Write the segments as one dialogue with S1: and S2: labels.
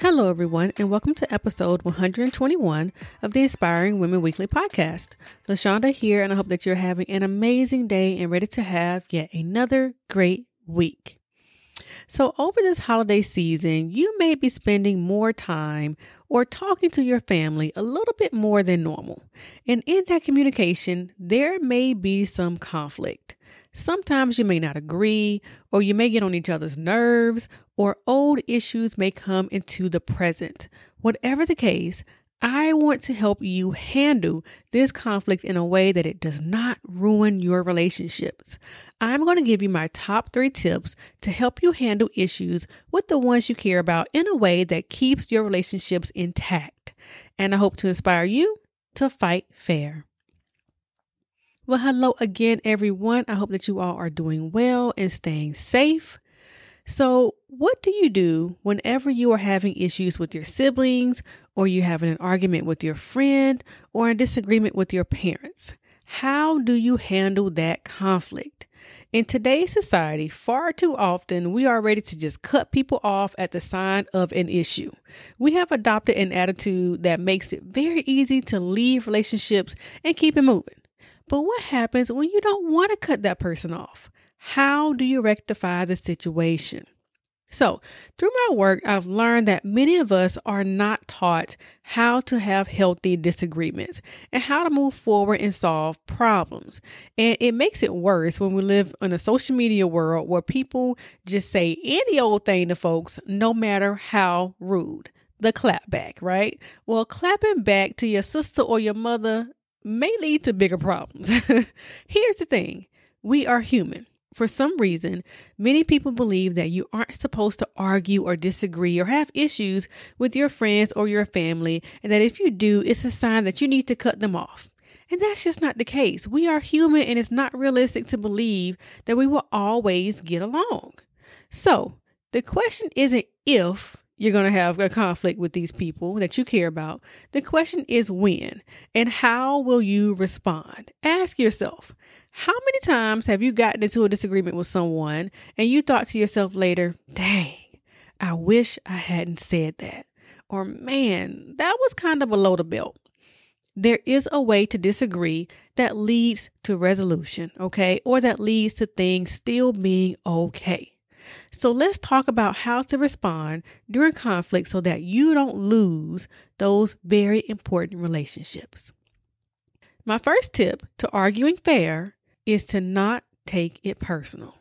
S1: Hello, everyone, and welcome to episode 121 of the Inspiring Women Weekly podcast. LaShonda here, and I hope that you're having an amazing day and ready to have yet another great week. So, over this holiday season, you may be spending more time or talking to your family a little bit more than normal. And in that communication, there may be some conflict. Sometimes you may not agree, or you may get on each other's nerves, or old issues may come into the present. Whatever the case, I want to help you handle this conflict in a way that it does not ruin your relationships. I'm going to give you my top three tips to help you handle issues with the ones you care about in a way that keeps your relationships intact. And I hope to inspire you to fight fair. Well, hello again, everyone. I hope that you all are doing well and staying safe. So, what do you do whenever you are having issues with your siblings, or you're having an argument with your friend, or a disagreement with your parents? How do you handle that conflict? In today's society, far too often we are ready to just cut people off at the sign of an issue. We have adopted an attitude that makes it very easy to leave relationships and keep it moving. But what happens when you don't want to cut that person off? How do you rectify the situation? So, through my work, I've learned that many of us are not taught how to have healthy disagreements and how to move forward and solve problems. And it makes it worse when we live in a social media world where people just say any old thing to folks, no matter how rude. The clap back, right? Well, clapping back to your sister or your mother may lead to bigger problems. Here's the thing we are human. For some reason, many people believe that you aren't supposed to argue or disagree or have issues with your friends or your family, and that if you do, it's a sign that you need to cut them off. And that's just not the case. We are human, and it's not realistic to believe that we will always get along. So, the question isn't if you're going to have a conflict with these people that you care about. The question is when and how will you respond? Ask yourself, how many times have you gotten into a disagreement with someone and you thought to yourself later, dang, I wish I hadn't said that? Or man, that was kind of below the belt. There is a way to disagree that leads to resolution, okay? Or that leads to things still being okay. So let's talk about how to respond during conflict so that you don't lose those very important relationships. My first tip to arguing fair is to not take it personal.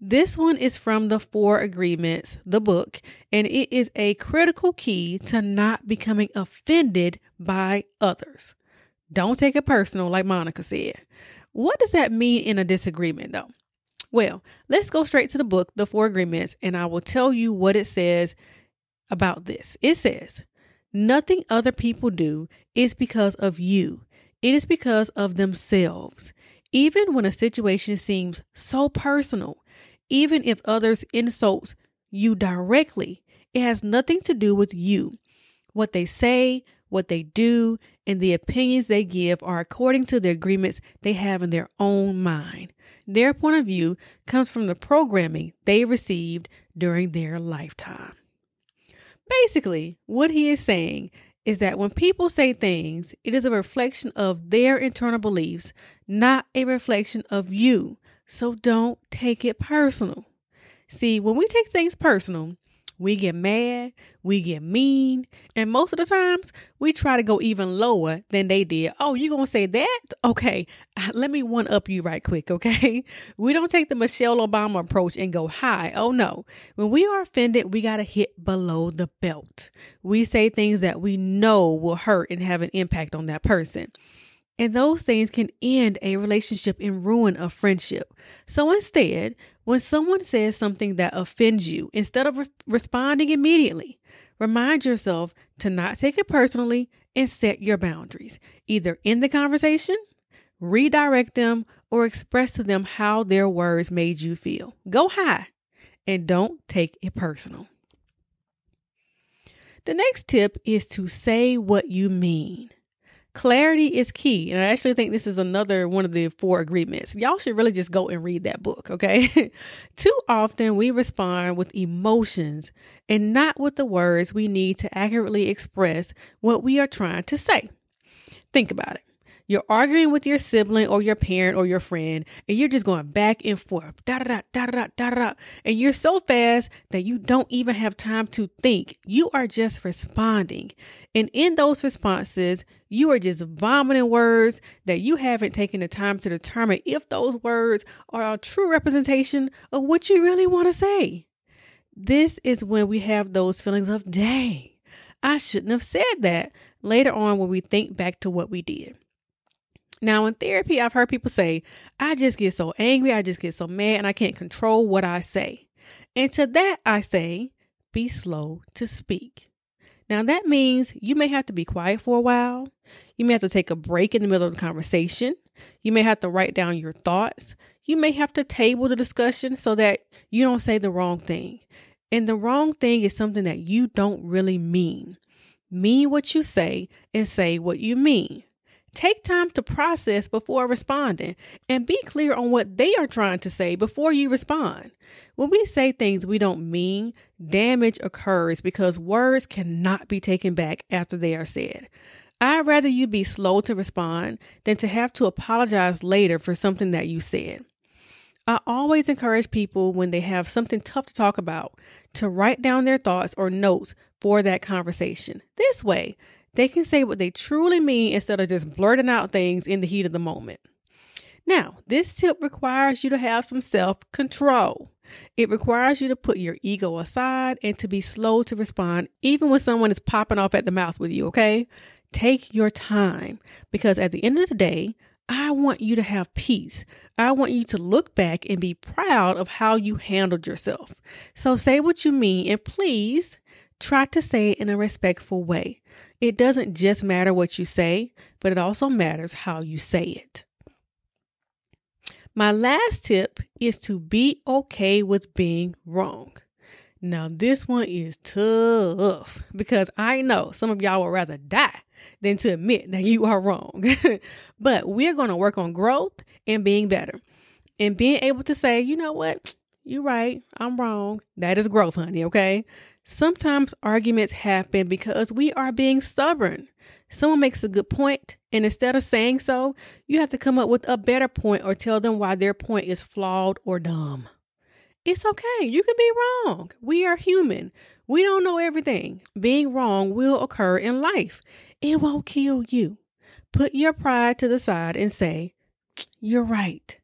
S1: This one is from the Four Agreements, the book, and it is a critical key to not becoming offended by others. Don't take it personal, like Monica said. What does that mean in a disagreement, though? Well, let's go straight to the book, The Four Agreements, and I will tell you what it says about this. It says, Nothing other people do is because of you, it is because of themselves. Even when a situation seems so personal, even if others insults you directly, it has nothing to do with you. What they say, what they do, and the opinions they give are according to the agreements they have in their own mind. Their point of view comes from the programming they received during their lifetime. Basically, what he is saying is that when people say things, it is a reflection of their internal beliefs, not a reflection of you. So don't take it personal. See, when we take things personal, we get mad, we get mean, and most of the times we try to go even lower than they did. Oh, you gonna say that? Okay, let me one up you right quick, okay? We don't take the Michelle Obama approach and go high. Oh no. When we are offended, we gotta hit below the belt. We say things that we know will hurt and have an impact on that person. And those things can end a relationship and ruin a friendship. So instead, when someone says something that offends you, instead of re- responding immediately, remind yourself to not take it personally and set your boundaries, either in the conversation, redirect them, or express to them how their words made you feel. Go high and don't take it personal. The next tip is to say what you mean. Clarity is key. And I actually think this is another one of the four agreements. Y'all should really just go and read that book, okay? Too often we respond with emotions and not with the words we need to accurately express what we are trying to say. Think about it. You're arguing with your sibling or your parent or your friend, and you're just going back and forth, da da da da da da da, and you're so fast that you don't even have time to think. You are just responding. And in those responses, you are just vomiting words that you haven't taken the time to determine if those words are a true representation of what you really want to say. This is when we have those feelings of, dang, I shouldn't have said that later on when we think back to what we did. Now, in therapy, I've heard people say, I just get so angry, I just get so mad, and I can't control what I say. And to that, I say, be slow to speak. Now, that means you may have to be quiet for a while. You may have to take a break in the middle of the conversation. You may have to write down your thoughts. You may have to table the discussion so that you don't say the wrong thing. And the wrong thing is something that you don't really mean. Mean what you say and say what you mean. Take time to process before responding and be clear on what they are trying to say before you respond. When we say things we don't mean, damage occurs because words cannot be taken back after they are said. I'd rather you be slow to respond than to have to apologize later for something that you said. I always encourage people when they have something tough to talk about to write down their thoughts or notes for that conversation. This way, they can say what they truly mean instead of just blurting out things in the heat of the moment. Now, this tip requires you to have some self control. It requires you to put your ego aside and to be slow to respond, even when someone is popping off at the mouth with you, okay? Take your time because at the end of the day, I want you to have peace. I want you to look back and be proud of how you handled yourself. So say what you mean and please try to say it in a respectful way. It doesn't just matter what you say, but it also matters how you say it. My last tip is to be okay with being wrong. Now, this one is tough because I know some of y'all would rather die than to admit that you are wrong. but we're going to work on growth and being better and being able to say, you know what? You're right. I'm wrong. That is growth, honey. Okay. Sometimes arguments happen because we are being stubborn. Someone makes a good point, and instead of saying so, you have to come up with a better point or tell them why their point is flawed or dumb. It's okay. You can be wrong. We are human. We don't know everything. Being wrong will occur in life. It won't kill you. Put your pride to the side and say, You're right.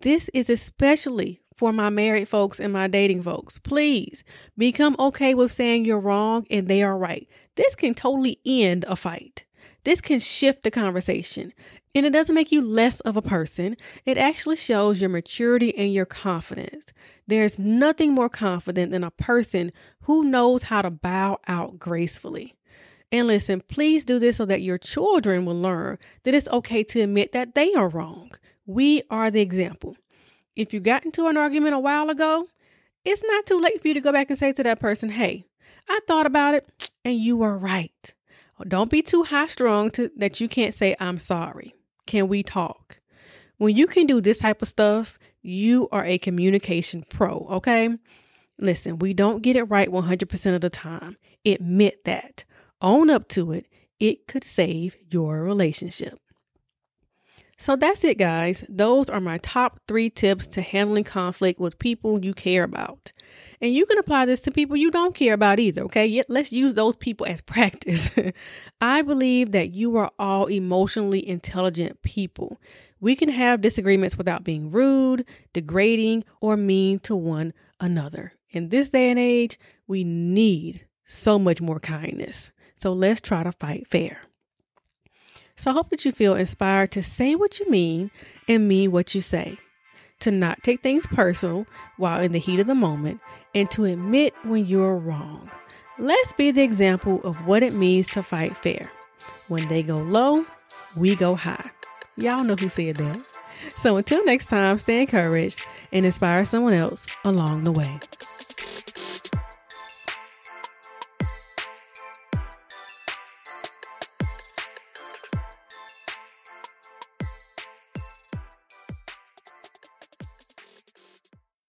S1: This is especially for my married folks and my dating folks. Please become okay with saying you're wrong and they are right. This can totally end a fight. This can shift the conversation. And it doesn't make you less of a person. It actually shows your maturity and your confidence. There's nothing more confident than a person who knows how to bow out gracefully. And listen, please do this so that your children will learn that it's okay to admit that they are wrong. We are the example. If you got into an argument a while ago, it's not too late for you to go back and say to that person, hey, I thought about it and you were right. Don't be too high strung to that you can't say I'm sorry. Can we talk? When you can do this type of stuff, you are a communication pro, okay? Listen, we don't get it right 100% of the time. Admit that. Own up to it. It could save your relationship. So that's it, guys. Those are my top three tips to handling conflict with people you care about. And you can apply this to people you don't care about either, okay? Yet let's use those people as practice. I believe that you are all emotionally intelligent people. We can have disagreements without being rude, degrading, or mean to one another. In this day and age, we need so much more kindness. So let's try to fight fair. So I hope that you feel inspired to say what you mean and mean what you say, to not take things personal while in the heat of the moment, and to admit when you're wrong. Let's be the example of what it means to fight fair. When they go low, we go high. Y'all know who said that. So until next time, stay encouraged and inspire someone else along the way.